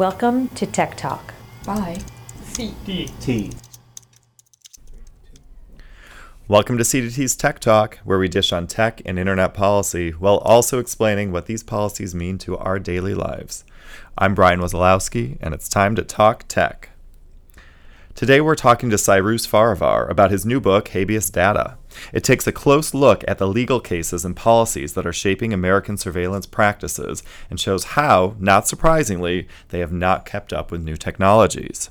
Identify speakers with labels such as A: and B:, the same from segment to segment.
A: Welcome to Tech Talk.
B: Bye. C. D.
C: T.
D: Welcome to CDT's Tech Talk, where we dish on tech and internet policy while also explaining what these policies mean to our daily lives. I'm Brian Wazalowski, and it's time to talk tech. Today we're talking to Cyrus Farivar about his new book, Habeas Data. It takes a close look at the legal cases and policies that are shaping American surveillance practices and shows how, not surprisingly, they have not kept up with new technologies.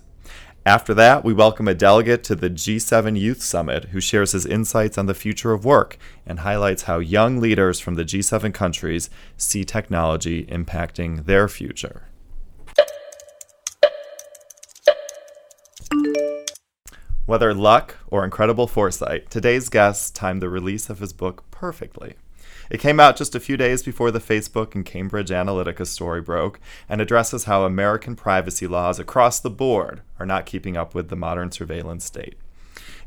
D: After that, we welcome a delegate to the G7 Youth Summit who shares his insights on the future of work and highlights how young leaders from the G7 countries see technology impacting their future. Whether luck or incredible foresight, today's guest timed the release of his book perfectly. It came out just a few days before the Facebook and Cambridge Analytica story broke and addresses how American privacy laws across the board are not keeping up with the modern surveillance state.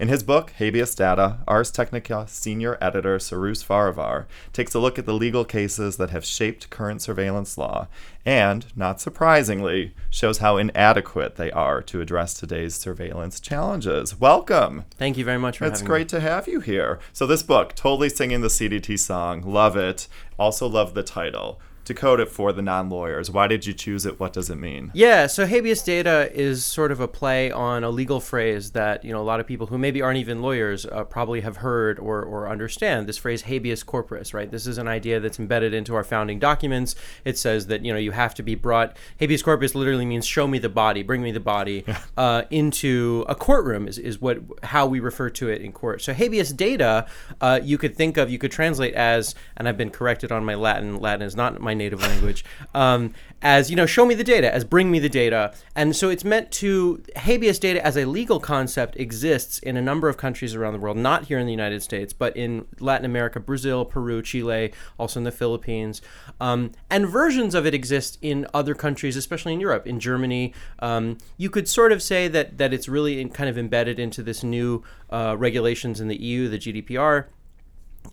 D: In his book, Habeas Data, Ars Technica senior editor Cyrus Farivar takes a look at the legal cases that have shaped current surveillance law and, not surprisingly, shows how inadequate they are to address today's surveillance challenges. Welcome.
E: Thank you very much for having.
D: It's great to have you here. So, this book, totally singing the CDT song, love it. Also, love the title. To code it for the non lawyers, why did you choose it? What does it mean?
E: Yeah, so habeas data is sort of a play on a legal phrase that you know a lot of people who maybe aren't even lawyers uh, probably have heard or, or understand. This phrase habeas corpus, right? This is an idea that's embedded into our founding documents. It says that you know you have to be brought. Habeas corpus literally means show me the body, bring me the body uh, into a courtroom is, is what how we refer to it in court. So habeas data, uh, you could think of, you could translate as, and I've been corrected on my Latin. Latin is not my native language. Um, as you know, show me the data, as bring me the data, and so it's meant to habeas data as a legal concept exists in a number of countries around the world, not here in the United States, but in Latin America, Brazil, Peru, Chile, also in the Philippines, um, and versions of it exist in other countries, especially in Europe, in Germany. Um, you could sort of say that that it's really in, kind of embedded into this new uh, regulations in the EU, the GDPR,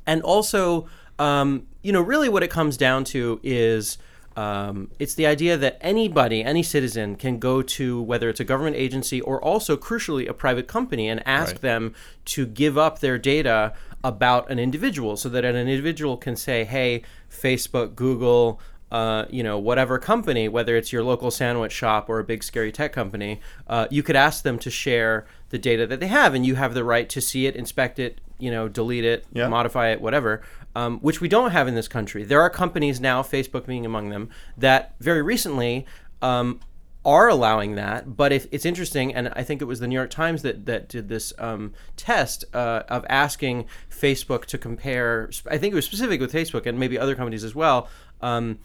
E: and also um, you know, really what it comes down to is um, it's the idea that anybody, any citizen, can go to whether it's a government agency or also, crucially, a private company and ask
D: Right.
E: them to give up their data about an individual so that an individual can say, hey, Facebook, Google, uh, you know, whatever company, whether it's your local sandwich shop or a big scary tech company, uh, you could ask them to share the data that they have, and you have the right to see it, inspect it, you know, delete it,
D: Yeah.
E: modify it, whatever. Um, which we don't have in this country. There are companies now, Facebook being among them, that very recently um, are allowing that. But if it's interesting, and I think it was the New York Times that that did this um, test uh, of asking Facebook to compare. I think it was specific with Facebook and maybe other companies as well. Um,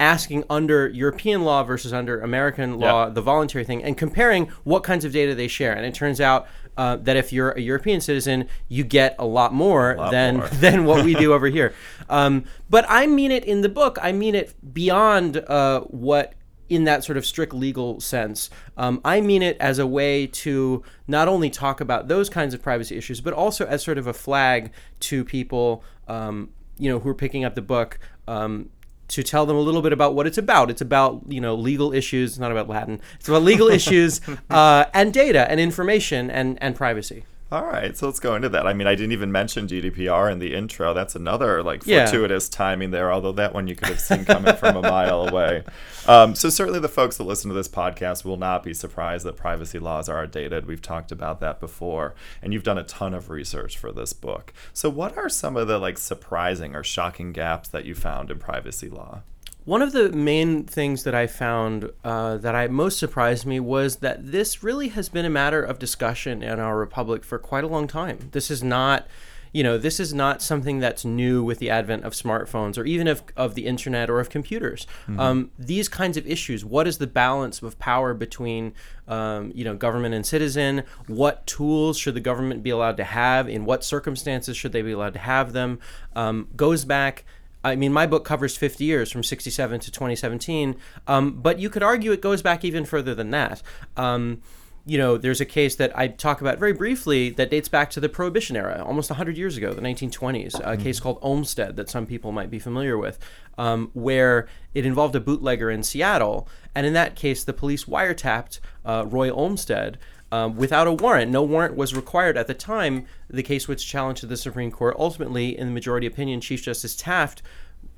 E: asking under European law versus under American law,
D: Yeah.
E: the voluntary thing, and comparing what kinds of data they share. And it turns out uh, that if you're a European citizen, you get a lot more
D: Lot
E: than
D: more.
E: than what we do over here. Um, but I mean it in the book. I mean it beyond uh, what. In that sort of strict legal sense, um, I mean it as a way to not only talk about those kinds of privacy issues, but also as sort of a flag to people, um, you know, who are picking up the book um, to tell them a little bit about what it's about. It's about you know legal issues, it's not about Latin. It's about legal issues uh, and data and information and and privacy.
D: All right, so let's go into that. I mean, I didn't even mention GDPR in the intro. That's another like
E: Yeah.
D: fortuitous timing there. Although that one you could have seen coming from a mile away. Um, so certainly the folks that listen to this podcast will not be surprised that privacy laws are outdated. We've talked about that before, and you've done a ton of research for this book. So what are some of the like surprising or shocking gaps that you found in privacy law?
E: One of the main things that I found uh, that I most surprised me was that this really has been a matter of discussion in our republic for quite a long time. This is not, you know, this is not something that's new with the advent of smartphones or even of, of the internet or of computers. Um, these kinds of issues. What is the balance of power between, um, you know, government and citizen? What tools should the government be allowed to have? In what circumstances should they be allowed to have them? Um, goes back. I mean, my book covers 50 years from 67 to 2017, um, but you could argue it goes back even further than that. Um, you know, there's a case that I talk about very briefly that dates back to the Prohibition era, almost 100 years ago, the 1920s, a mm-hmm. case called Olmstead that some people might be familiar with, um, where it involved a bootlegger in Seattle. And in that case, the police wiretapped uh, Roy Olmstead. Um, without a warrant. No warrant was required at the time. The case was challenged to the Supreme Court. Ultimately, in the majority opinion, Chief Justice Taft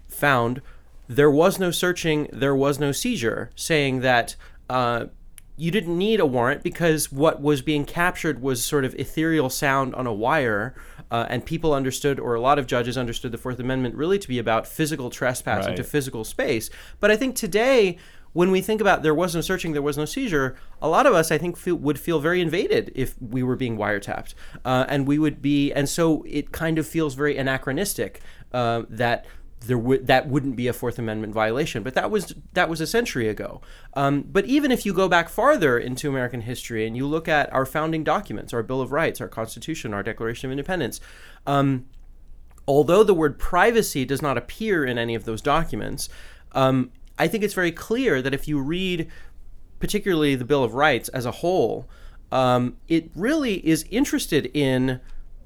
E: found there was no searching, there was no seizure, saying that uh, you didn't need a warrant because what was being captured was sort of ethereal sound on a wire. Uh, and people understood, or a lot of judges understood, the Fourth Amendment really to be about physical trespass right. into physical space. But I think today, when we think about there was no searching, there was no seizure, a lot of us, I think, feel, would feel very invaded if we were being wiretapped, uh, and we would be, and so it kind of feels very anachronistic uh, that there would that wouldn't be a Fourth Amendment violation. But that was that was a century ago. Um, but even if you go back farther into American history and you look at our founding documents, our Bill of Rights, our Constitution, our Declaration of Independence. Um, although the word privacy does not appear in any of those documents, um, I think it's very clear that if you read, particularly the Bill of Rights as a whole, um, it really is interested in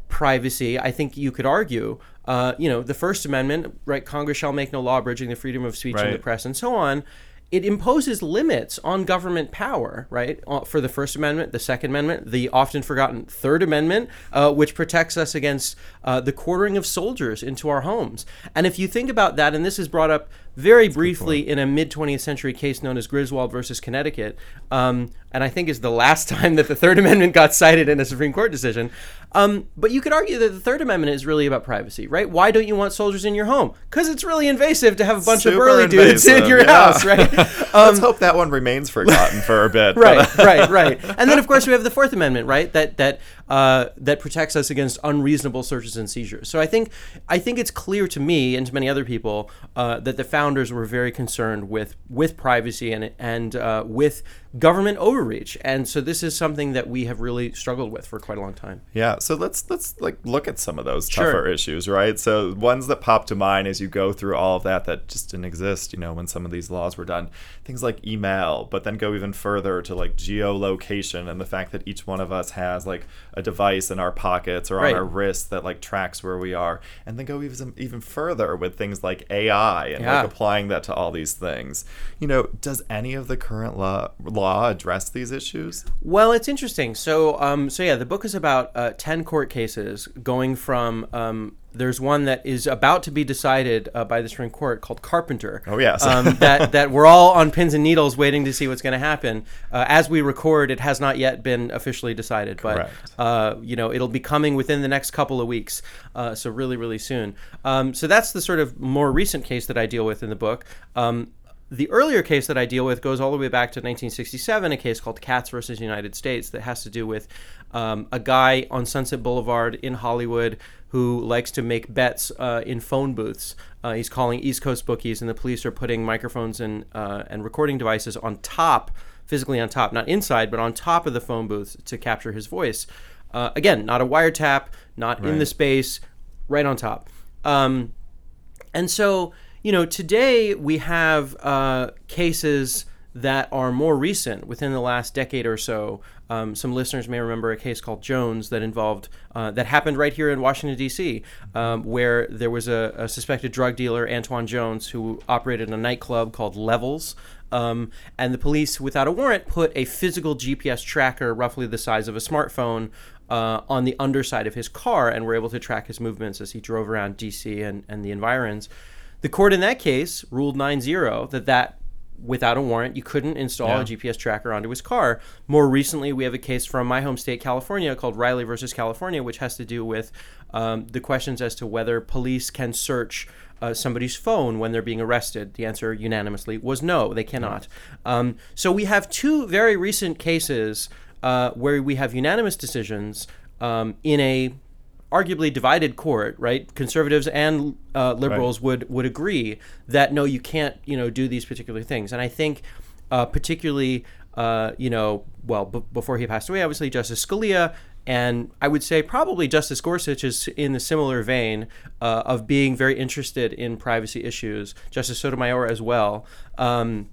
E: privacy. I think you could argue uh, you know, the First Amendment, right? Congress shall make no law abridging the freedom of speech right. and the press, and so on. It imposes limits on government power, right? Uh, for the First Amendment, the Second Amendment, the often forgotten Third Amendment, uh, which protects us against uh, the quartering of soldiers into our homes. And if you think about that, and this is brought up very That's briefly in a mid 20th century case known as Griswold versus Connecticut, um, and I think is the last time that the Third Amendment got cited in a Supreme Court decision. Um, but you could argue that the Third Amendment is really about privacy, right? Why don't you want soldiers in your home? Because it's really invasive to have a bunch Super of burly dudes in your yeah. house, right?
D: Um, Let's hope that one remains forgotten for a bit.
E: right, right, right. And then of course we have the Fourth Amendment, right? That that uh, that protects us against unreasonable searches and seizures. So I think I think it's clear to me and to many other people uh, that the founders were very concerned with with privacy and and uh, with government overreach. And so this is something that we have really struggled with for quite a long time.
D: Yeah. So let's let's like look at some of those tougher sure. issues, right? So ones that pop to mind as you go through all of that that just didn't exist, you know, when some of these laws were done. Things like email, but then go even further to like geolocation and the fact that each one of us has like a device in our pockets or right. on our wrists that like tracks where we are. And then go even even further with things like AI and yeah. like applying that to all these things. You know, does any of the current law, law law address these issues?
E: Well, it's interesting. So, um, so yeah, the book is about uh, ten court cases going from. Um, there's one that is about to be decided uh, by the Supreme Court called Carpenter.
D: Oh yes,
E: um, that that we're all on pins and needles waiting to see what's going to happen. Uh, as we record, it has not yet been officially decided, but uh, you know it'll be coming within the next couple of weeks. Uh, so really, really soon. Um, so that's the sort of more recent case that I deal with in the book. The earlier case that I deal with goes all the way back to 1967, a case called Katz versus United States that has to do with um, a guy on Sunset Boulevard in Hollywood who likes to make bets uh, in phone booths. Uh, he's calling East Coast bookies, and the police are putting microphones and uh, and recording devices on top, physically on top, not inside, but on top of the phone booth to capture his voice. Uh, again, not a wiretap, not right. in the space, right on top. Um, and so you know, today we have uh, cases that are more recent within the last decade or so. Um, some listeners may remember a case called Jones that involved uh, that happened right here in Washington D.C., um, where there was a, a, suspected drug dealer, Antoine Jones, who operated a nightclub called Levels. Um, and the police, without a warrant, put a physical GPS tracker, roughly the size of a smartphone, uh, on the underside of his car, and were able to track his movements as he drove around D.C. and, and the environs. The court in that case ruled 9-0 that that without a warrant you couldn't install yeah. a GPS tracker onto his car. More recently, we have a case from my home state, California, called Riley versus California, which has to do with um, the questions as to whether police can search. Uh, somebody's phone when they're being arrested? The answer unanimously was no, they cannot. Um, so we have two very recent cases uh, where we have unanimous decisions um, in a arguably divided court, right? Conservatives and uh, liberals right. would would agree that no, you can't, you know, do these particular things. And I think, uh, particularly, uh, you know, well, b- before he passed away, obviously Justice Scalia. And I would say probably Justice Gorsuch is in the similar vein uh, of being very interested in privacy issues. Justice Sotomayor as well. Um,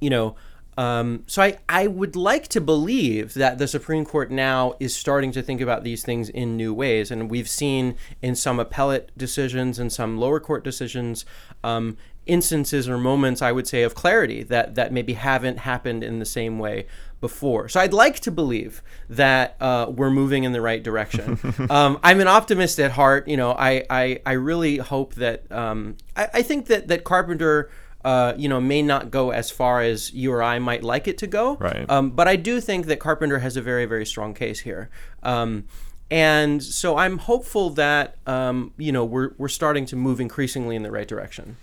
E: you know, Um, so I, I would like to believe that the Supreme Court now is starting to think about these things in new ways, and we've seen in some appellate decisions and some lower court decisions um, instances or moments, I would say, of clarity that that maybe haven't happened in the same way before. So I'd like to believe that uh, we're moving in the right direction. um, I'm an optimist at heart. You know, I I, I really hope that um, I, I think that that Carpenter. Uh, you know, may not go as far as you or I might like it to go.
D: Right.
E: Um, but I do think that Carpenter has a very, very strong case here. Um, and so I'm hopeful that um, you know we're we're starting to move increasingly in the right direction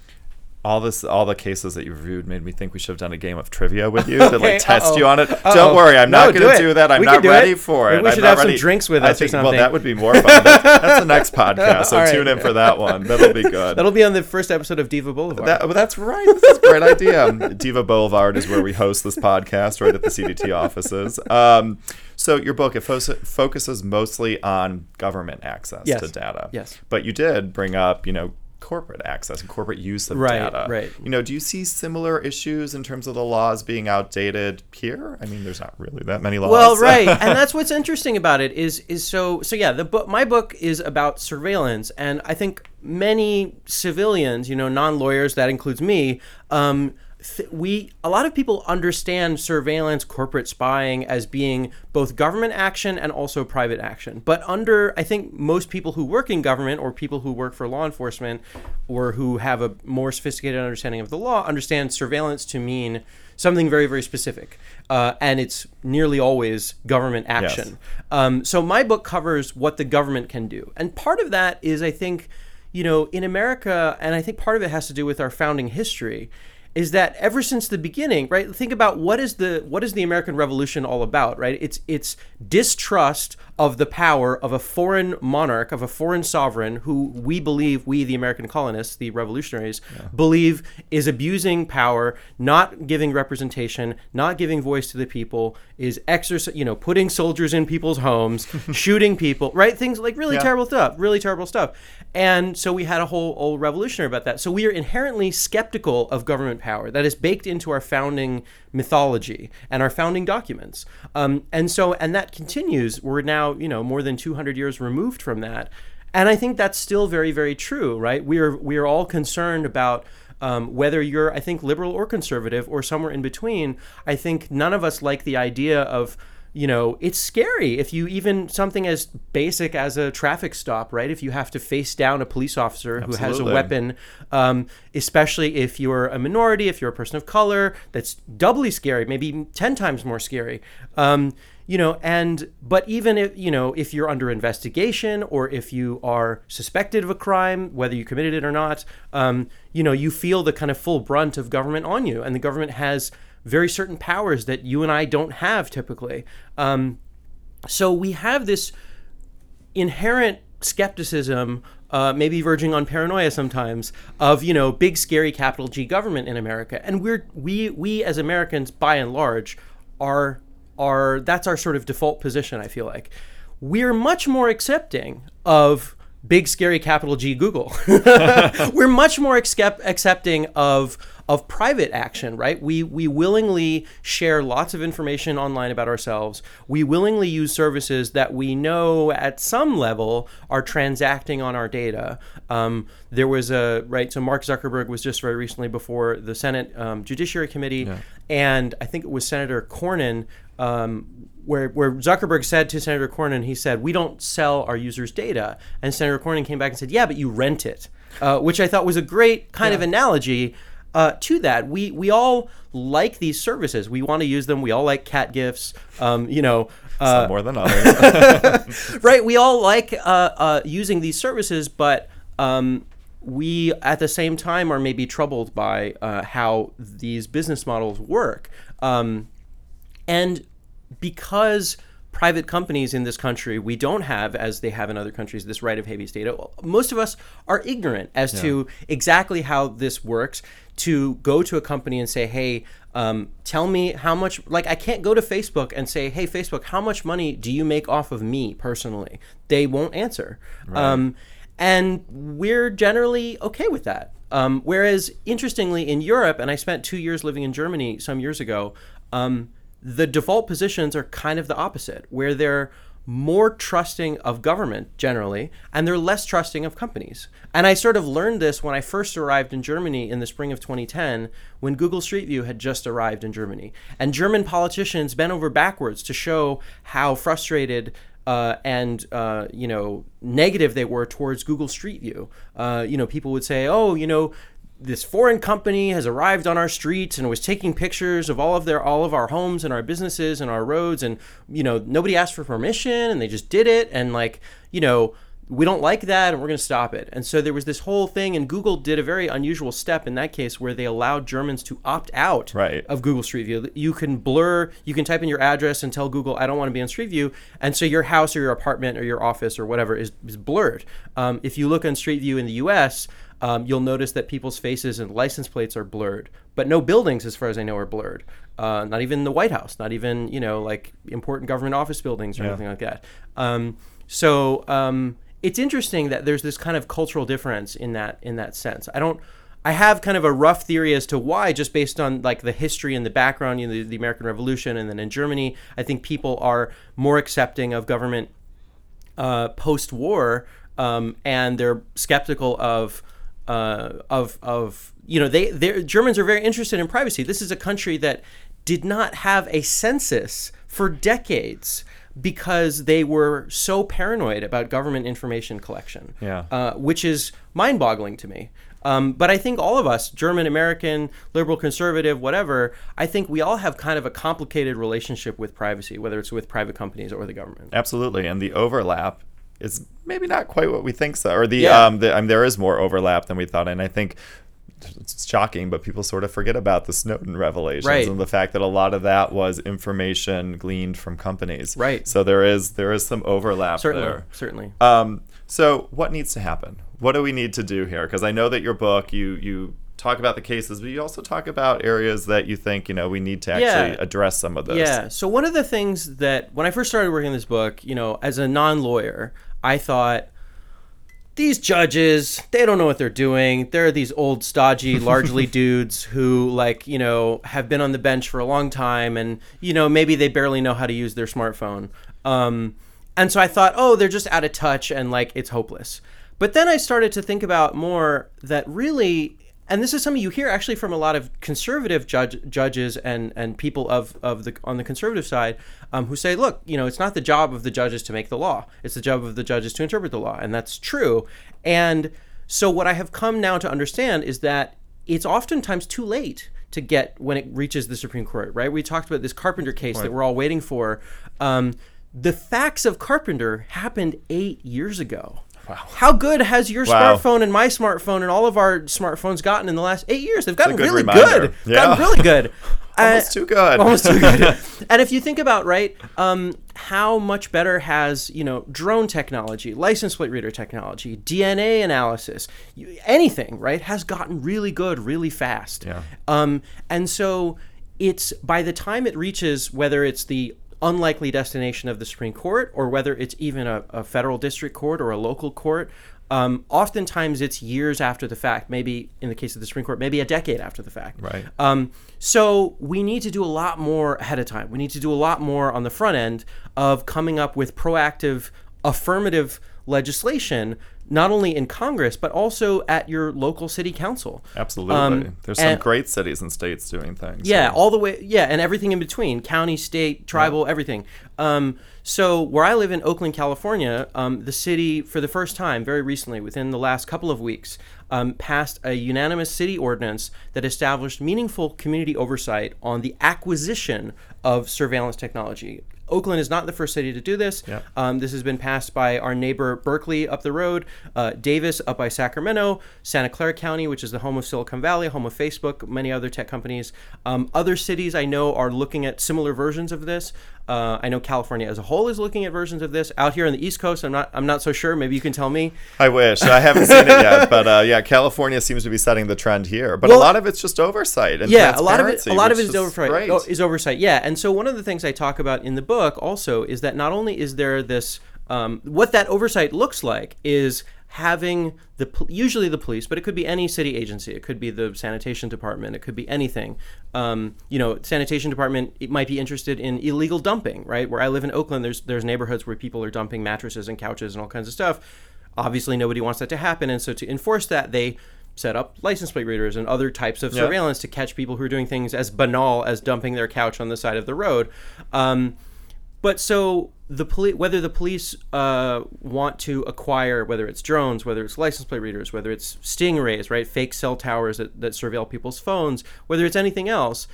D: all this all the cases that you reviewed made me think we should have done a game of trivia with you to like test
E: uh-oh.
D: you on it.
E: Uh-oh.
D: Don't worry, I'm
E: No,
D: not going to
E: do
D: do that. I'm
E: We
D: not ready
E: it.
D: for
E: Maybe
D: it.
E: we
D: I'm
E: should
D: not
E: have some
D: ready.
E: drinks with
D: I
E: us or
D: think, Well, that would be more fun. That- that's the next podcast, so
E: right.
D: tune in for that one. That'll be good.
E: that'll be on the first episode of Diva Boulevard.
D: That, well, that's right. This is a great idea. Diva Boulevard is where we host this podcast, right at the CDT offices. Um, so your book it fo- focuses mostly on government access
E: Yes.
D: to data.
E: Yes.
D: But you did bring up, you know, corporate access and corporate use of
E: Right,
D: data.
E: right.
D: You know, do you see similar issues in terms of the laws being outdated here? I mean, there's not really that many laws.
E: Well, right, and that's what's interesting about it is is so so yeah. The book, my book, is about surveillance, and I think many civilians, you know, non lawyers, that includes me. Um, th- we a lot of people understand surveillance, corporate spying as being both government action and also private action. But under, I think most people who work in government or people who work for law enforcement or who have a more sophisticated understanding of the law understand surveillance to mean something very very specific, uh, and it's nearly always government action. Um, so my book covers what the government can do, and part of that is I think, you know, in America, and I think part of it has to do with our founding history is that ever since the beginning, right? Think about what is the what is the American Revolution all about, right? It's it's distrust of the power of a foreign monarch, of a foreign sovereign who we believe we the American colonists, the revolutionaries, believe is abusing power, not giving representation, not giving voice to the people, is exercise, you know, putting soldiers in people's homes, shooting people, right? Things like really
D: Yeah.
E: terrible stuff, really terrible stuff. And so we had a whole old revolutionary about that. So we are inherently skeptical of government power. That is baked into our founding mythology and our founding documents. Um, and so, and that continues. We're now, you know, more than 200 years removed from that. And I think that's still very, very true, right? We are, we are all concerned about um, whether you're, I think, liberal or conservative or somewhere in between. I think none of us like the idea of, you know, it's scary if you even something as basic as a traffic stop, right? If you have to face down a police officer who has a weapon, um, especially if you're a minority, if you're a person of color, that's doubly scary, maybe 10 times more scary. Um, you know, and but even if you know if you're under investigation or if you are suspected of a crime, whether you committed it or not, um, you know, you feel the kind of full brunt of government on you, and the government has very certain powers that you and I don't have typically. Um, so we have this inherent skepticism, uh, maybe verging on paranoia sometimes, of you know big scary capital G government in America, and we're we we as Americans by and large are are that's our sort of default position. I feel like we're much more accepting of big scary capital G Google. we're much more accept, accepting of of private action, right? We we willingly share lots of information online about ourselves. We willingly use services that we know at some level are transacting on our data. Um, there was a right. So Mark Zuckerberg was just very recently before the Senate um, Judiciary Committee, and I think it was Senator Cornyn. Um, where, where Zuckerberg said to Senator Cornyn, he said, "We don't sell our users' data," and Senator Cornyn came back and said, "Yeah, but you rent it," uh, which I thought was a great kind of analogy uh, to that. We we all like these services. We want to use them. We all like cat gifts. Um, you know. Uh,
D: Some more than others.
E: right we all like uh, uh, using these services but um, we at the same time are maybe troubled by uh, how these business models work um, and because private companies in this country we don't have as they have in other countries this right of habeas data most of us are ignorant as to exactly how this works. To go to a company and say hey um, tell me how much like i can't go to facebook and say hey facebook how much money do you make off of me personally? They won't answer. Um, and we're generally okay with that. Um, whereas interestingly in europe and i spent two years living in germany some years ago Um, the default positions are kind of the opposite, where they're more trusting of government generally, and they're less trusting of companies. And I sort of learned this when I first arrived in Germany in the spring of 2010, when Google Street View had just arrived in Germany. And German politicians bent over backwards to show how frustrated uh, and uh, you know negative they were towards Google Street View. Uh, you know, people would say, "Oh, you know, this foreign company has arrived on our streets and was taking pictures of all of their all of our homes and our businesses and our roads and you know nobody asked for permission and they just did it and like you know we don't like that and we're going to stop it. And so there was this whole thing and google did a very unusual step in that case where they allowed germans to opt out
D: Right.
E: of google street view. You can blur you can type in your address and tell google i don't want to be on street view and so your house or your apartment or your office or whatever is, is blurred. Um, if you look on street view in the us um, you'll notice that people's faces and license plates are blurred, but no buildings, as far as I know, are blurred. Uh, not even the White House, not even you know like important government office buildings or
D: Yeah.
E: anything like that. Um, so um, it's interesting that there's this kind of cultural difference in that in that sense. I don't. I have kind of a rough theory as to why, just based on like the history and the background, you know, the, the American Revolution, and then in Germany, I think people are more accepting of government uh, post-war, um, and they're skeptical of uh, of of you know they they Germans are very interested in privacy. This is a country that did not have a census for decades because they were so paranoid about government information collection.
D: Yeah.
E: Uh, which is mind-boggling to me. Um, but I think all of us, German, American, liberal, conservative, whatever, I think we all have kind of a complicated relationship with privacy, whether it's with private companies or the government.
D: Absolutely, and the overlap is maybe not quite what we think so, or the
E: Yeah.
D: um, the, I mean, there is more overlap than we thought, and I think it's shocking, but people sort of forget about the Snowden revelations
E: Right.
D: and the fact that a lot of that was information gleaned from companies.
E: Right.
D: So there is there is some overlap
E: Certainly,
D: there.
E: certainly.
D: Um, so what needs to happen? What do we need to do here? Because I know that your book you you talk about the cases, but you also talk about areas that you think you know we need to actually
E: Yeah.
D: address some of those.
E: Yeah. So one of the things that when I first started working on this book, you know, as a non-lawyer, I thought these judges, they don't know what they're doing. They're these old, stodgy, largely dudes who, like, you know, have been on the bench for a long time and, you know, maybe they barely know how to use their smartphone. Um, and so I thought, oh, they're just out of touch and, like, it's hopeless. But then I started to think about more that really and this is something you hear actually from a lot of conservative judge, judges and, and people of, of the on the conservative side um, who say, look, you know, it's not the job of the judges to make the law; it's the job of the judges to interpret the law, and that's true. And so, what I have come now to understand is that it's oftentimes too late to get when it reaches the Supreme Court. Right? We talked about this Carpenter case that we're all waiting for. Um, the facts of Carpenter happened eight years ago. Wow. How good has your
D: Wow.
E: smartphone and my smartphone and all of our smartphones gotten in the last eight years? They've gotten
D: good
E: really
D: reminder.
E: good.
D: Yeah.
E: Gotten really good.
D: Almost
E: Uh,
D: too good.
E: almost too good. and if you think about right, um, how much better has you know drone technology, license plate reader technology, DNA analysis, anything right has gotten really good really fast.
D: Yeah.
E: Um, and so it's by the time it reaches whether it's the unlikely destination of the Supreme Court or whether it's even a, a federal district court or a local court. Um, oftentimes it's years after the fact, maybe in the case of the Supreme Court, maybe a decade after the fact.
D: Right.
E: Um, so we need to do a lot more ahead of time. We need to do a lot more on the front end of coming up with proactive, affirmative legislation, not only in Congress but also at your local city council.
D: Absolutely.
E: Um,
D: There's some
E: and-
D: great cities and states doing things.
E: Yeah,
D: so-
E: all the way. Yeah, and everything in between county, state, tribal, everything. Um, so, where I live in Oakland, California, um, the city, for the first time, very recently, within the last couple of weeks, um, passed a unanimous city ordinance that established meaningful community oversight on the acquisition of surveillance technology. Oakland is not the first city to do this. Um, this has been passed by our neighbor Berkeley up the road, uh, Davis up by Sacramento, Santa Clara County, which is the home of Silicon Valley, home of Facebook, many other tech companies. Um, other cities I know are looking at similar versions of this. Uh, I know California as a whole is looking at versions of this. Out here on the East Coast, I'm not. I'm not so sure. Maybe you can tell me.
D: I wish. I haven't seen it yet, but uh, yeah, California seems to be setting the trend here. But a lot of it's just oversight and
E: yeah, a lot of it. A lot of it is oversight. oh, Is oversight. Yeah, and so one of the things I talk about in the book also is that not only is there this, um, what that oversight looks like is having the usually the police, but it could be any city agency. It could be the sanitation department. It could be anything. Um, you know, sanitation department it might be interested in illegal dumping, right? Where I live in Oakland, there's there's neighborhoods where people are dumping mattresses and couches and all kinds of stuff. Obviously, nobody wants that to happen, and so to enforce that, they set up license plate readers and other types of surveillance to catch people who are doing things as banal as dumping their couch on the side of the road. Um, but so the police, whether the police uh, want to acquire, whether it's drones, whether it's license plate readers, whether it's stingrays, right, fake cell towers that, that surveil people's phones, whether it's anything else,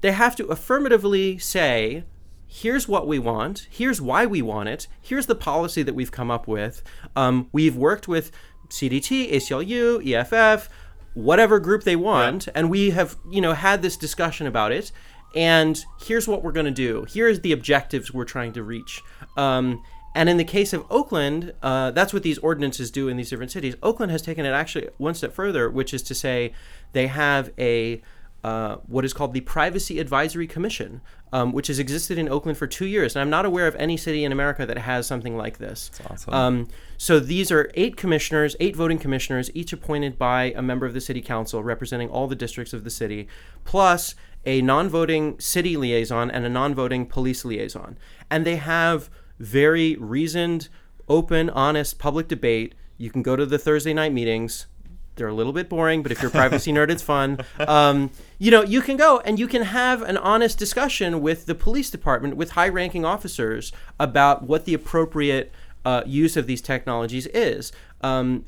E: they have to affirmatively say, here's what we want, here's why we want it, here's the policy that we've come up with. Um, we've worked with CDT, ACLU, EFF, whatever group they want, yeah. and we have you know had this discussion about it and here's what we're going to do. Here's the objectives we're trying to reach. Um, and in the case of Oakland, uh, that's what these ordinances do in these different cities. Oakland has taken it actually one step further, which is to say they have a uh, what is called the Privacy Advisory Commission, um, which has existed in Oakland for two years. And I'm not aware of any city in America that has something like this.
D: Awesome.
E: Um, so these are eight commissioners, eight voting commissioners, each appointed by a member of the city council representing all the districts of the city, plus a non voting city liaison and a non voting police liaison. And they have very reasoned, open, honest public debate. You can go to the Thursday night meetings. They're a little bit boring, but if you're a privacy nerd, it's fun. Um, you know, you can go and you can have an honest discussion with the police department, with high ranking officers about what the appropriate uh, use of these technologies is. Um,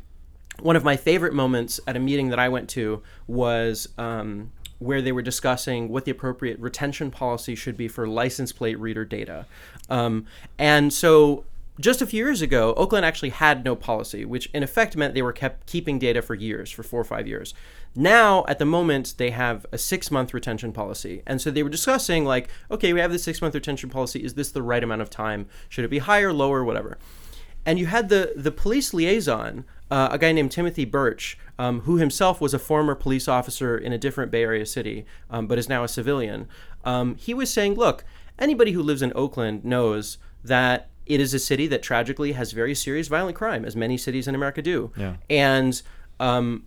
E: one of my favorite moments at a meeting that I went to was um, where they were discussing what the appropriate retention policy should be for license plate reader data. Um, and so just a few years ago, Oakland actually had no policy, which in effect meant they were kept keeping data for years, for four or five years. Now, at the moment, they have a six month retention policy. And so they were discussing, like, okay, we have this six month retention policy. Is this the right amount of time? Should it be higher, lower, whatever? And you had the, the police liaison uh, a guy named Timothy Birch, um, who himself was a former police officer in a different Bay Area city, um, but is now a civilian. Um, he was saying, look, anybody who lives in Oakland knows that it is a city that tragically has very serious violent crime, as many cities in America do.
D: Yeah.
E: And um,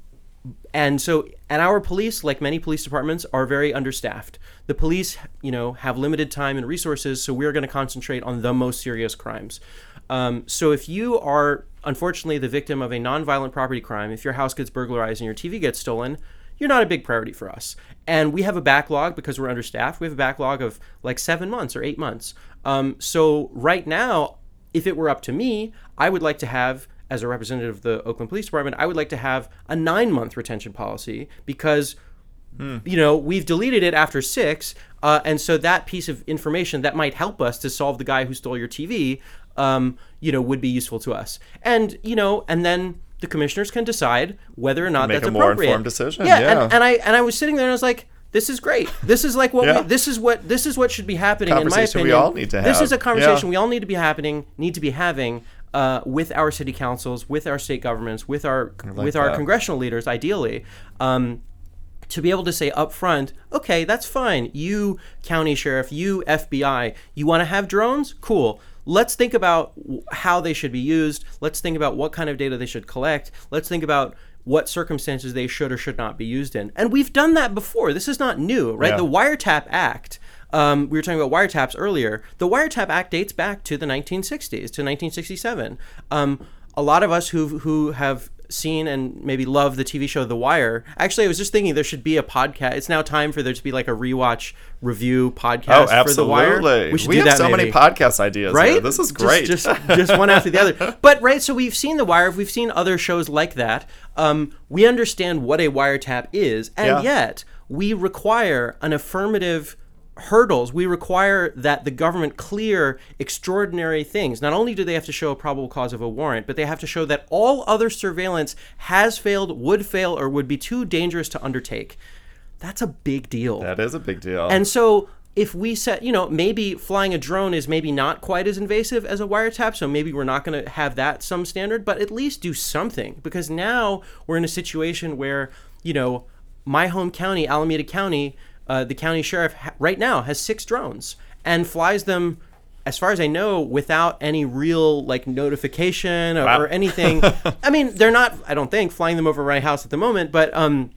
E: and so and our police like many police departments are very understaffed the police you know have limited time and resources so we're going to concentrate on the most serious crimes um, so if you are unfortunately the victim of a nonviolent property crime, if your house gets burglarized and your TV gets stolen, you're not a big priority for us. And we have a backlog because we're understaffed. We have a backlog of like seven months or eight months. Um, so right now, if it were up to me, I would like to have, as a representative of the Oakland Police Department, I would like to have a nine month retention policy because Hmm. You know, we've deleted it after six, uh, and so that piece of information that might help us to solve the guy who stole your TV um, you know, would be useful to us. And you know, and then the commissioners can decide whether or not
D: Make
E: that's
D: a
E: appropriate.
D: more informed decision.
E: Yeah,
D: yeah.
E: And, and I and I was sitting there and I was like, this is great. This is like what
D: yeah.
E: we, this is what this is what should be happening in my opinion.
D: we all need to have.
E: This is a conversation
D: yeah.
E: we all need to be happening, need to be having uh, with our city councils, with our state governments, with our
D: like
E: with
D: that.
E: our congressional leaders, ideally. Um, to be able to say up front, okay, that's fine. You county sheriff, you FBI, you want to have drones? Cool let's think about how they should be used. Let's think about what kind of data they should collect. Let's think about what circumstances they should or should not be used in. And we've done that before. This is not new, right?
D: Yeah.
E: The Wiretap Act. Um, we were talking about wiretaps earlier. The Wiretap Act dates back to the 1960s, to 1967. Um, a lot of us who who have seen and maybe love the TV show The Wire. Actually, I was just thinking there should be a podcast. It's now time for there to be like a rewatch review podcast
D: oh,
E: for The Wire.
D: We
E: should
D: we
E: do
D: have
E: that
D: so
E: maybe.
D: many podcast ideas.
E: Right?
D: Here. This is great.
E: Just, just, just one after the other. But right, so we've seen The Wire. We've seen other shows like that. Um, we understand what a wiretap is, and
D: Yeah.
E: yet we require an affirmative hurdles we require that the government clear extraordinary things. Not only do they have to show a probable cause of a warrant but they have to show that all other surveillance has failed would fail or would be too dangerous to undertake. That's a big deal.
D: That is a big deal.
E: and so if we set, you know, maybe flying a drone is maybe not quite as invasive as a wiretap, so maybe we're not going to have that some standard, but at least do something. Because now we're in a situation where, you know, my home county, Alameda County, uh, the county sheriff ha- right now has six drones and flies them as far as I know, without any real like notification or,
D: Wow.
E: or anything. I mean, they're not. I don't think flying them over my house at the moment, but um,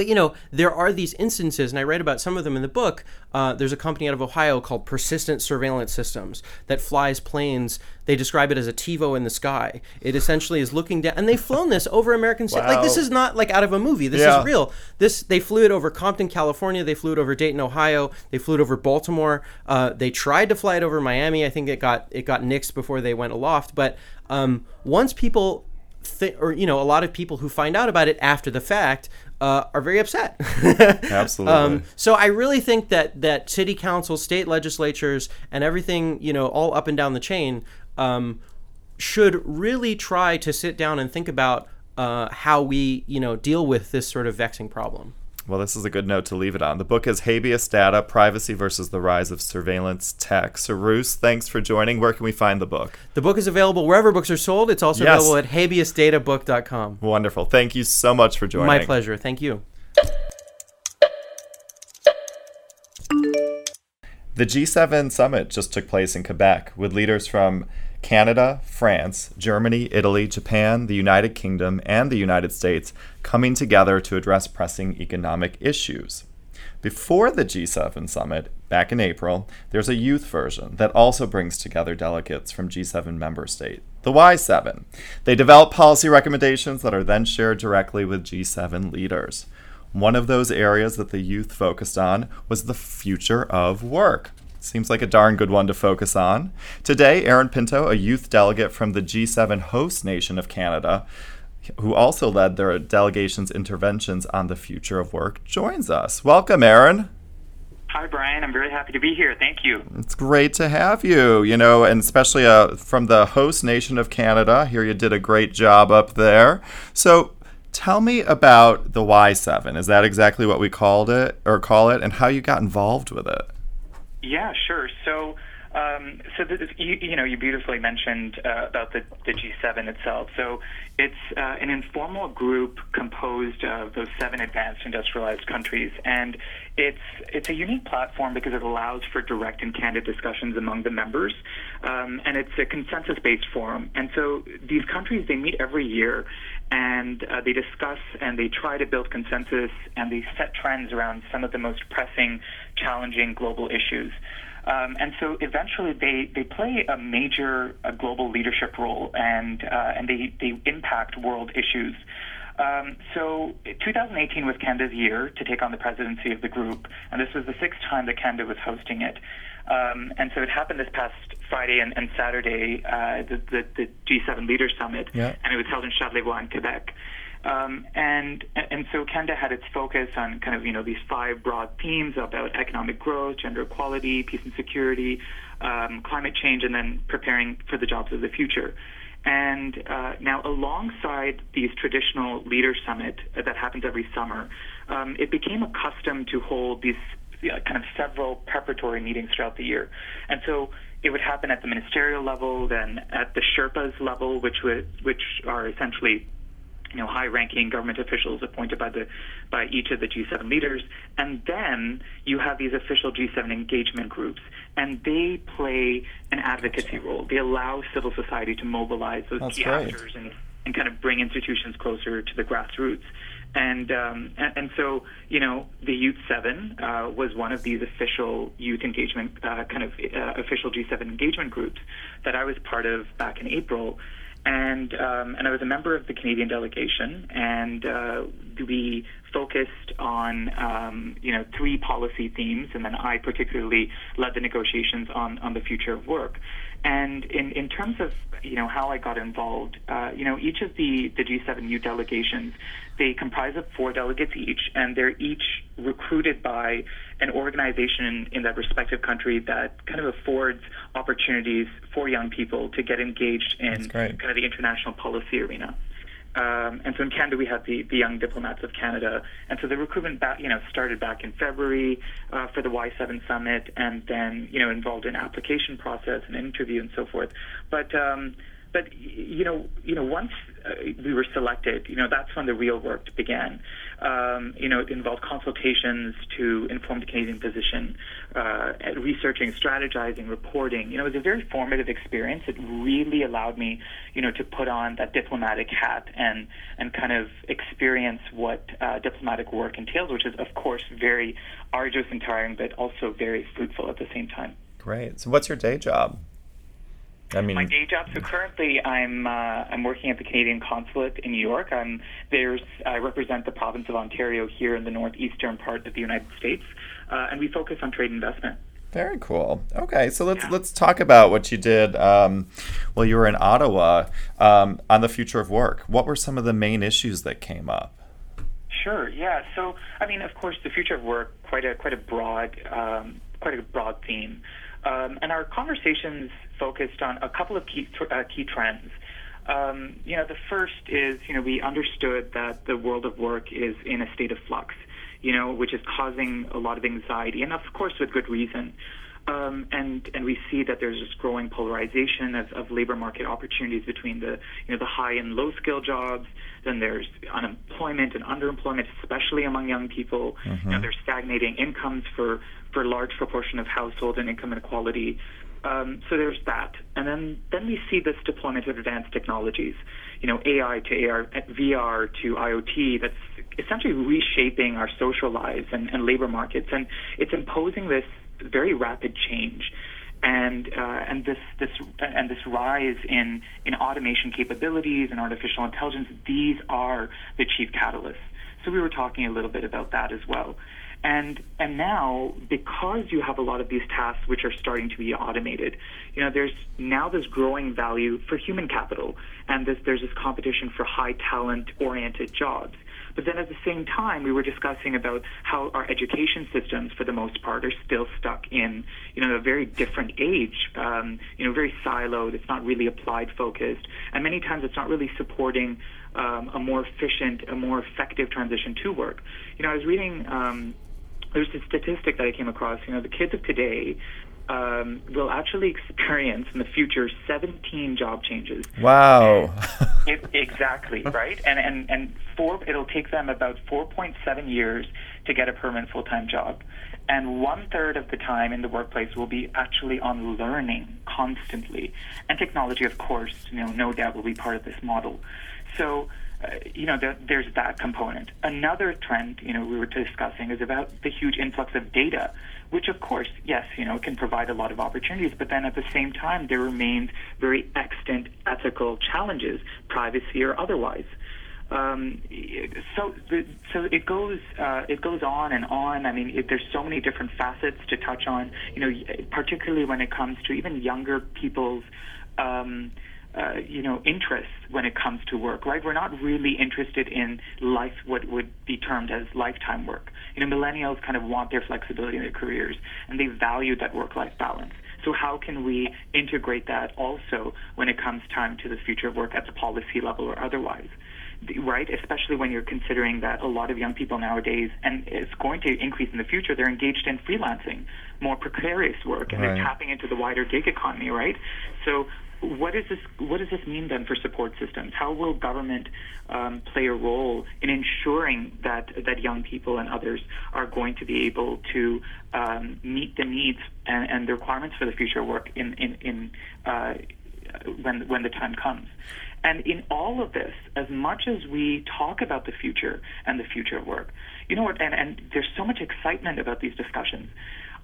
E: but you know, there are these instances, and I write about some of them in the book. Uh, there's a company out of Ohio called Persistent Surveillance Systems that flies planes. They describe it as a TiVo in the sky. It essentially is looking down, and they've flown this over American cities. Like this is not like out of a movie. This
D: Yeah.
E: is real. This they flew it over Compton, California. They flew it over Dayton, Ohio. They flew it over Baltimore. Uh, they tried to fly it over Miami. I think it got it got nixed before they went aloft. But um, once people th- or you know a lot of people who find out about it after the fact uh, are very upset.
D: Absolutely.
E: Um, so I really think that that city councils, state legislatures, and everything you know all up and down the chain um, should really try to sit down and think about uh, how we you know deal with this sort of vexing problem.
D: Well, this is a good note to leave it on. The book is Habeas Data Privacy versus the Rise of Surveillance Tech. Cyrus, thanks for joining. Where can we find the book?
E: The book is available wherever books are sold. It's also
D: Yes.
E: available at habeasdatabook.com.
D: Wonderful. Thank you so much for joining.
E: My pleasure. Thank you.
D: The G7 summit just took place in Quebec with leaders from Canada, France, Germany, Italy, Japan, the United Kingdom, and the United States coming together to address pressing economic issues. Before the G7 summit, back in April, there's a youth version that also brings together delegates from G7 member states, the Y7. They develop policy recommendations that are then shared directly with G7 leaders. One of those areas that the youth focused on was the future of work. Seems like a darn good one to focus on. Today, Aaron Pinto, a youth delegate from the G7 host nation of Canada, who also led their delegation's interventions on the future of work, joins us. Welcome, Aaron.
A: Hi, Brian. I'm very happy to be here. Thank you.
D: It's great to have you, you know, and especially uh, from the host nation of Canada. Here you did a great job up there. So tell me about the Y7. Is that exactly what we called it or call it and how you got involved with it?
A: Yeah, sure. So, um, so you, you know, you beautifully mentioned uh, about the, the G7 itself. So, it's uh, an informal group composed of those seven advanced industrialized countries, and it's it's a unique platform because it allows for direct and candid discussions among the members, um, and it's a consensus-based forum. And so, these countries they meet every year, and uh, they discuss and they try to build consensus and they set trends around some of the most pressing, challenging global issues. Um, and so eventually they, they play a major uh, global leadership role and, uh, and they, they impact world issues. Um, so 2018 was Canada's year to take on the presidency of the group, and this was the sixth time that Canada was hosting it. Um, and so it happened this past Friday and, and Saturday, uh, the, the, the G7 Leaders Summit,
D: Yeah.
A: and it was held in Charlevoix in Quebec. Um, and and so Canada had its focus on kind of you know these five broad themes about economic growth, gender equality, peace and security, um, climate change, and then preparing for the jobs of the future. And uh, now, alongside these traditional leader summit that happens every summer, um, it became a custom to hold these uh, kind of several preparatory meetings throughout the year. And so it would happen at the ministerial level, then at the Sherpas level, which would, which are essentially you know, high-ranking government officials appointed by the by each of the G7 leaders, and then you have these official G7 engagement groups, and they play an advocacy role. They allow civil society to mobilize those
D: That's
A: key
D: great.
A: actors and, and kind of bring institutions closer to the grassroots. And, um, and and so you know the Youth Seven uh, was one of these official youth engagement uh, kind of uh, official G7 engagement groups that I was part of back in April and um, and I was a member of the Canadian delegation, and uh, we focused on um, you know three policy themes, and then I particularly led the negotiations on on the future of work. And in, in terms of you know how I got involved, uh, you know each of the the G7 youth delegations, they comprise of four delegates each, and they're each recruited by an organization in that respective country that kind of affords opportunities for young people to get engaged in kind of the international policy arena. Um, and so in Canada, we have the, the Young Diplomats of Canada. And so the recruitment, back, you know, started back in February uh, for the Y7 summit, and then you know involved in application process and interview and so forth. But um, but you know, you know, once uh, we were selected, you know, that's when the real work began. Um, you know, it involved consultations to inform the Canadian position, uh, researching, strategizing, reporting. You know, it was a very formative experience. It really allowed me, you know, to put on that diplomatic hat and and kind of experience what uh, diplomatic work entails, which is, of course, very arduous and tiring, but also very fruitful at the same time.
D: Great. So, what's your day job?
A: I mean, my day job. So currently, I'm uh, I'm working at the Canadian Consulate in New York. I'm there's I represent the province of Ontario here in the northeastern part of the United States, uh, and we focus on trade investment.
D: Very cool. Okay, so let's yeah. let's talk about what you did um, while you were in Ottawa um, on the future of work. What were some of the main issues that came up?
A: Sure. Yeah. So, I mean, of course, the future of work quite a quite a broad um, quite a broad theme. Um, and our conversations focused on a couple of key, uh, key trends. Um, you know, the first is, you know, we understood that the world of work is in a state of flux, you know, which is causing a lot of anxiety, and of course with good reason. Um, and and we see that there's this growing polarization of, of labor market opportunities between the you know the high and low skill jobs. Then there's unemployment and underemployment, especially among young people. Mm-hmm. You know, there's stagnating incomes for for a large proportion of household and income inequality. Um, so there's that, and then then we see this deployment of advanced technologies, you know, AI to AR, VR to IoT. That's essentially reshaping our social lives and, and labor markets, and it's imposing this very rapid change. And uh, and this this and this rise in in automation capabilities and artificial intelligence these are the chief catalysts. So we were talking a little bit about that as well. And and now because you have a lot of these tasks which are starting to be automated you know there's now this growing value for human capital. And this, there's this competition for high talent oriented jobs but then at the same time, we were discussing about how our education systems, for the most part, are still stuck in, you know, a very different age, um, you know, very siloed. It's not really applied focused, and many times it's not really supporting um, a more efficient, a more effective transition to work. You know, I was reading. Um, there's a statistic that I came across. You know, the kids of today um, will actually experience in the future 17 job changes.
D: Wow.
A: it, exactly right, and and and four. It'll take them about 4.7 years to get a permanent full-time job, and one third of the time in the workplace will be actually on learning constantly, and technology, of course, you know, no doubt will be part of this model. So. Uh, you know, the, there's that component. Another trend, you know, we were discussing is about the huge influx of data which of course, yes, you know, can provide a lot of opportunities, but then at the same time, there remains very extant ethical challenges, privacy or otherwise. Um, so, the, so it goes, uh, it goes on and on. I mean, it, there's so many different facets to touch on. You know, particularly when it comes to even younger people's um, uh, you know, interests when it comes to work, right? We're not really interested in life, what would be termed as lifetime work. You know, millennials kind of want their flexibility in their careers, and they value that work-life balance. So how can we integrate that also when it comes time to the future of work at the policy level or otherwise? right? Especially when you're considering that a lot of young people nowadays, and it's going to increase in the future, they're engaged in freelancing, more precarious work, and right. they're tapping into the wider gig economy, right? So what is this? What does this mean then for support systems? How will government um, play a role in ensuring that that young people and others are going to be able to um, meet the needs and, and, the requirements for the future work in in, in uh, when when the time comes? And in all of this, as much as we talk about the future and the future of work, you know what? And, and there's so much excitement about these discussions.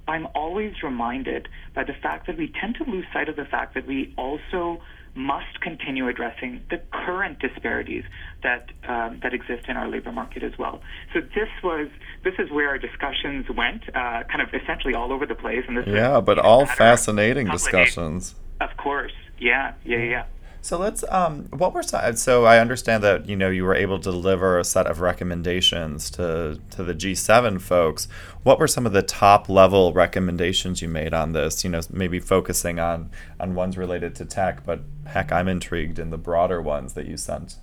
A: I'm always reminded by the fact that we tend to lose sight of the fact that we also must continue addressing the current disparities that um, that exist in our labor market as well. So this was this is where our discussions went, uh, kind of essentially all over the place.
D: And this yeah, but all fascinating discussions.
A: Of course, yeah, yeah, yeah.
D: So let's. Um, what were some, so I understand that you know you were able to deliver a set of recommendations to to the G7 folks. What were some of the top level recommendations you made on this? You know, maybe focusing on on ones related to tech, but heck, I'm intrigued in the broader ones that you sent.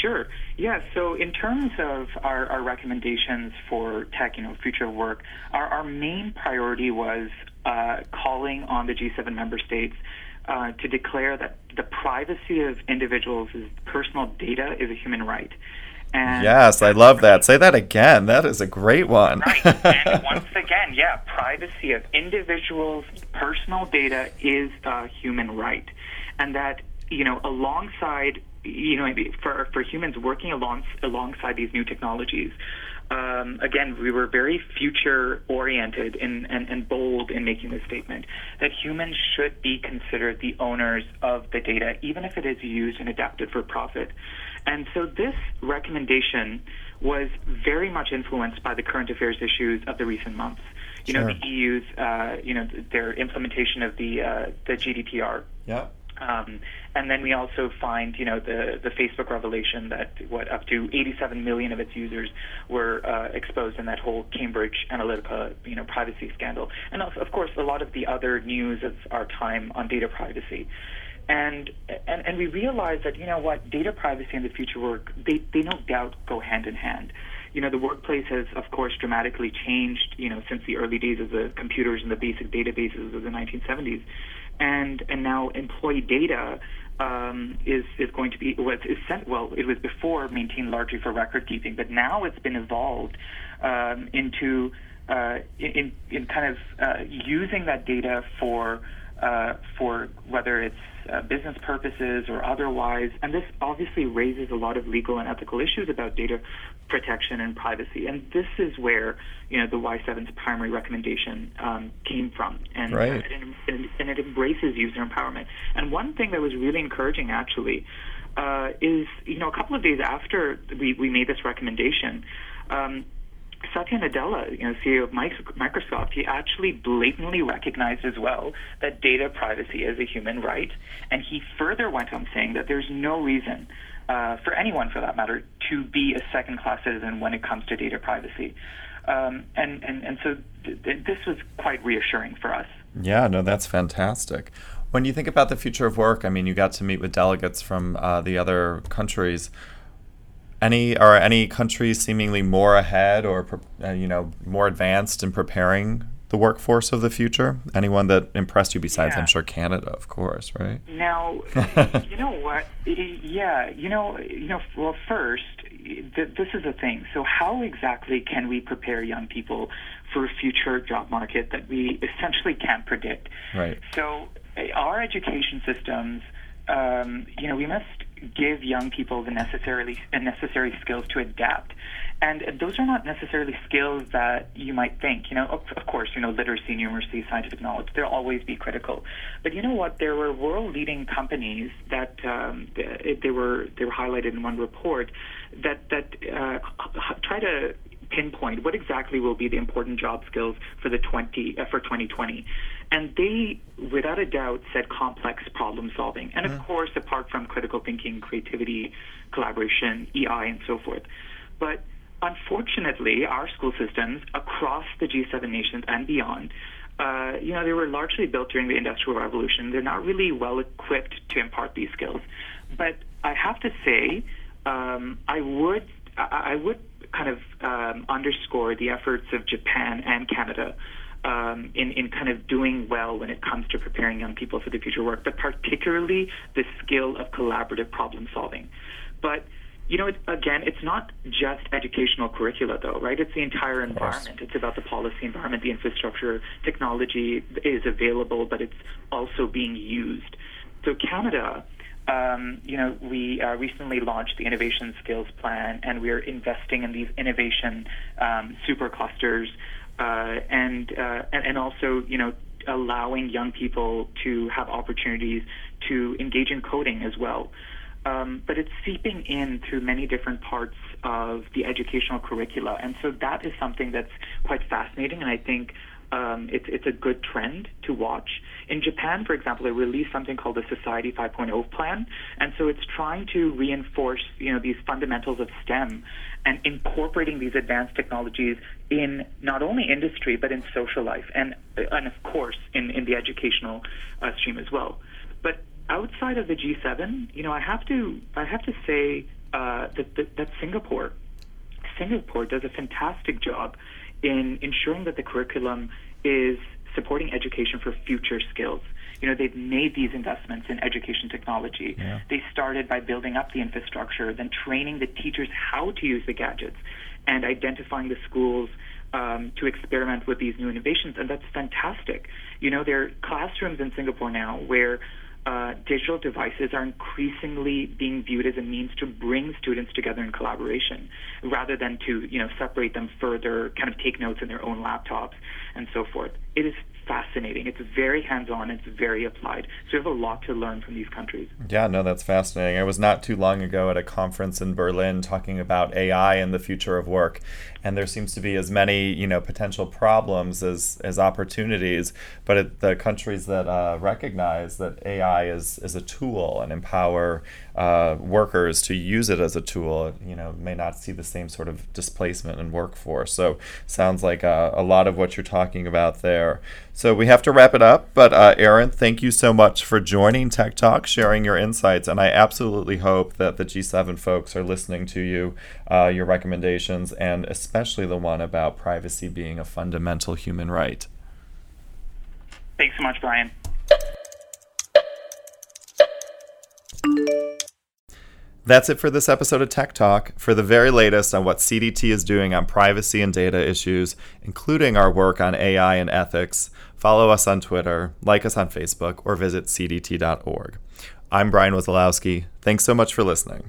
A: Sure. Yeah. So in terms of our, our recommendations for tech, you know, future work, our, our main priority was uh, calling on the G7 member states uh, to declare that the privacy of individuals' personal data is a human right.
D: And yes, I love that. Say that again. That is a great one.
A: right. And once again, yeah, privacy of individuals' personal data is a human right. And that, you know, alongside, you know, for, for humans working along, alongside these new technologies, um, again, we were very future oriented and, and, and bold in making this statement that humans should be considered the owners of the data, even if it is used and adapted for profit. And so this recommendation was very much influenced by the current affairs issues of the recent months. You sure. know, the EU's, uh, you know, their implementation of the uh, the GDPR.
D: Yeah.
A: Um, and then we also find, you know, the, the Facebook revelation that what up to 87 million of its users were uh, exposed in that whole Cambridge Analytica, you know, privacy scandal, and of, of course a lot of the other news of our time on data privacy. And, and and we realize that you know what data privacy and the future work they they no doubt go hand in hand. You know, the workplace has, of course, dramatically changed, you know, since the early days of the computers and the basic databases of the 1970s and and now employee data um, is is going to be was is sent well it was before maintained largely for record keeping but now it's been evolved um, into uh, in in kind of uh, using that data for uh, for whether it's uh, business purposes or otherwise. And this obviously raises a lot of legal and ethical issues about data protection and privacy. And this is where you know the Y7's primary recommendation um, came from, and,
D: right.
A: uh, and, and, it embraces user empowerment. And one thing that was really encouraging, actually, uh, is you know a couple of days after we, we made this recommendation. Um, Satya Nadella, you know, CEO of Microsoft, he actually blatantly recognized as well that data privacy is a human right, and he further went on saying that there's no reason uh, for anyone, for that matter, to be a second-class citizen when it comes to data privacy. Um, and, and, and so th- th- this was quite reassuring for us.
D: Yeah, no, that's fantastic. When you think about the future of work, I mean, you got to meet with delegates from uh, the other countries any are any countries seemingly more ahead or uh, you know more advanced in preparing the workforce of the future? Anyone that impressed you besides, yeah. I'm sure, Canada, of course, right?
A: Now, you know what? Yeah, you know, you know. Well, first, th- this is a thing. So, how exactly can we prepare young people for a future job market that we essentially can't predict?
D: Right.
A: So, our education systems, um, you know, we must give young people the necessarily necessary skills to adapt. And those are not necessarily skills that you might think. You know, of, of course, you know, literacy, numeracy, scientific knowledge, they'll always be critical. But you know what? There were world-leading companies that um, they were they were highlighted in one report that that uh, try to pinpoint what exactly will be the important job skills for the 20 uh, for 2020 and they without a doubt said complex problem solving and of mm-hmm. course apart from critical thinking creativity collaboration ei and so forth but unfortunately our school systems across the G7 nations and beyond uh, you know, they were largely built during the Industrial Revolution. They're not really well equipped to impart these skills. But I have to say, um, I would I would kind of um, underscore the efforts of Japan and Canada um, in, in kind of doing well when it comes to preparing young people for the future work, but particularly the skill of collaborative problem solving. But you know, it, again, it's not just educational curricula, though, right? It's the entire environment. It's about the policy environment, the infrastructure, technology is available, but it's also being used. So Canada um, you know, we uh, recently launched the Innovation Skills Plan, and we're investing in these innovation um, superclusters, uh, and, uh, and and also, you know, allowing young people to have opportunities to engage in coding as well. Um, but it's seeping in through many different parts of the educational curricula, and so that is something that's quite fascinating, and I think um, it's, it's a good trend to watch. In Japan, for example, they released something called the Society 5.0 plan, and so it's trying to reinforce, you know, these fundamentals of STEM and incorporating these advanced technologies in not only industry but in social life and and of course in, in the educational uh, stream as well. But outside of the G7, you know, I have to I have to say uh, that, that that Singapore Singapore does a fantastic job in ensuring that the curriculum is supporting education for future skills. You know, they've made these investments in education technology.
D: Yeah.
A: They started by building up the infrastructure, then training the teachers how to use the gadgets, and identifying the schools um, to experiment with these new innovations, and that's fantastic. You know, there are classrooms in Singapore now where uh, digital devices are increasingly being viewed as a means to bring students together in collaboration rather than to you know separate them further kind of take notes in their own laptops and so forth. It is fascinating it's very hands-on it's very applied so we have a lot to learn from these countries
D: Yeah, no, that's fascinating. I was not too long ago at a conference in Berlin talking about AI and the future of work, and there seems to be as many, you know, potential problems as as opportunities. But it, the countries that uh, recognize that AI is is a tool and empower uh, workers to use it as a tool, you know, may not see the same sort of displacement in workforce. So sounds like uh, a lot of what you're talking about there. So we have to wrap it up. But uh, Aaron, thank you so much for joining Tech Talk, sharing your insights, and I absolutely hope that the G7 folks are listening to you, uh, your recommendations, and especially the one about privacy being a fundamental human right.
A: thanks so much brian
D: That's it for this episode of Tech Talk. For the very latest on what CDT is doing on privacy and data issues, including our work on AI and ethics, follow us on Twitter, like us on Facebook, or visit cdt.org. I'm Brian Wazalowski. Thanks so much for listening.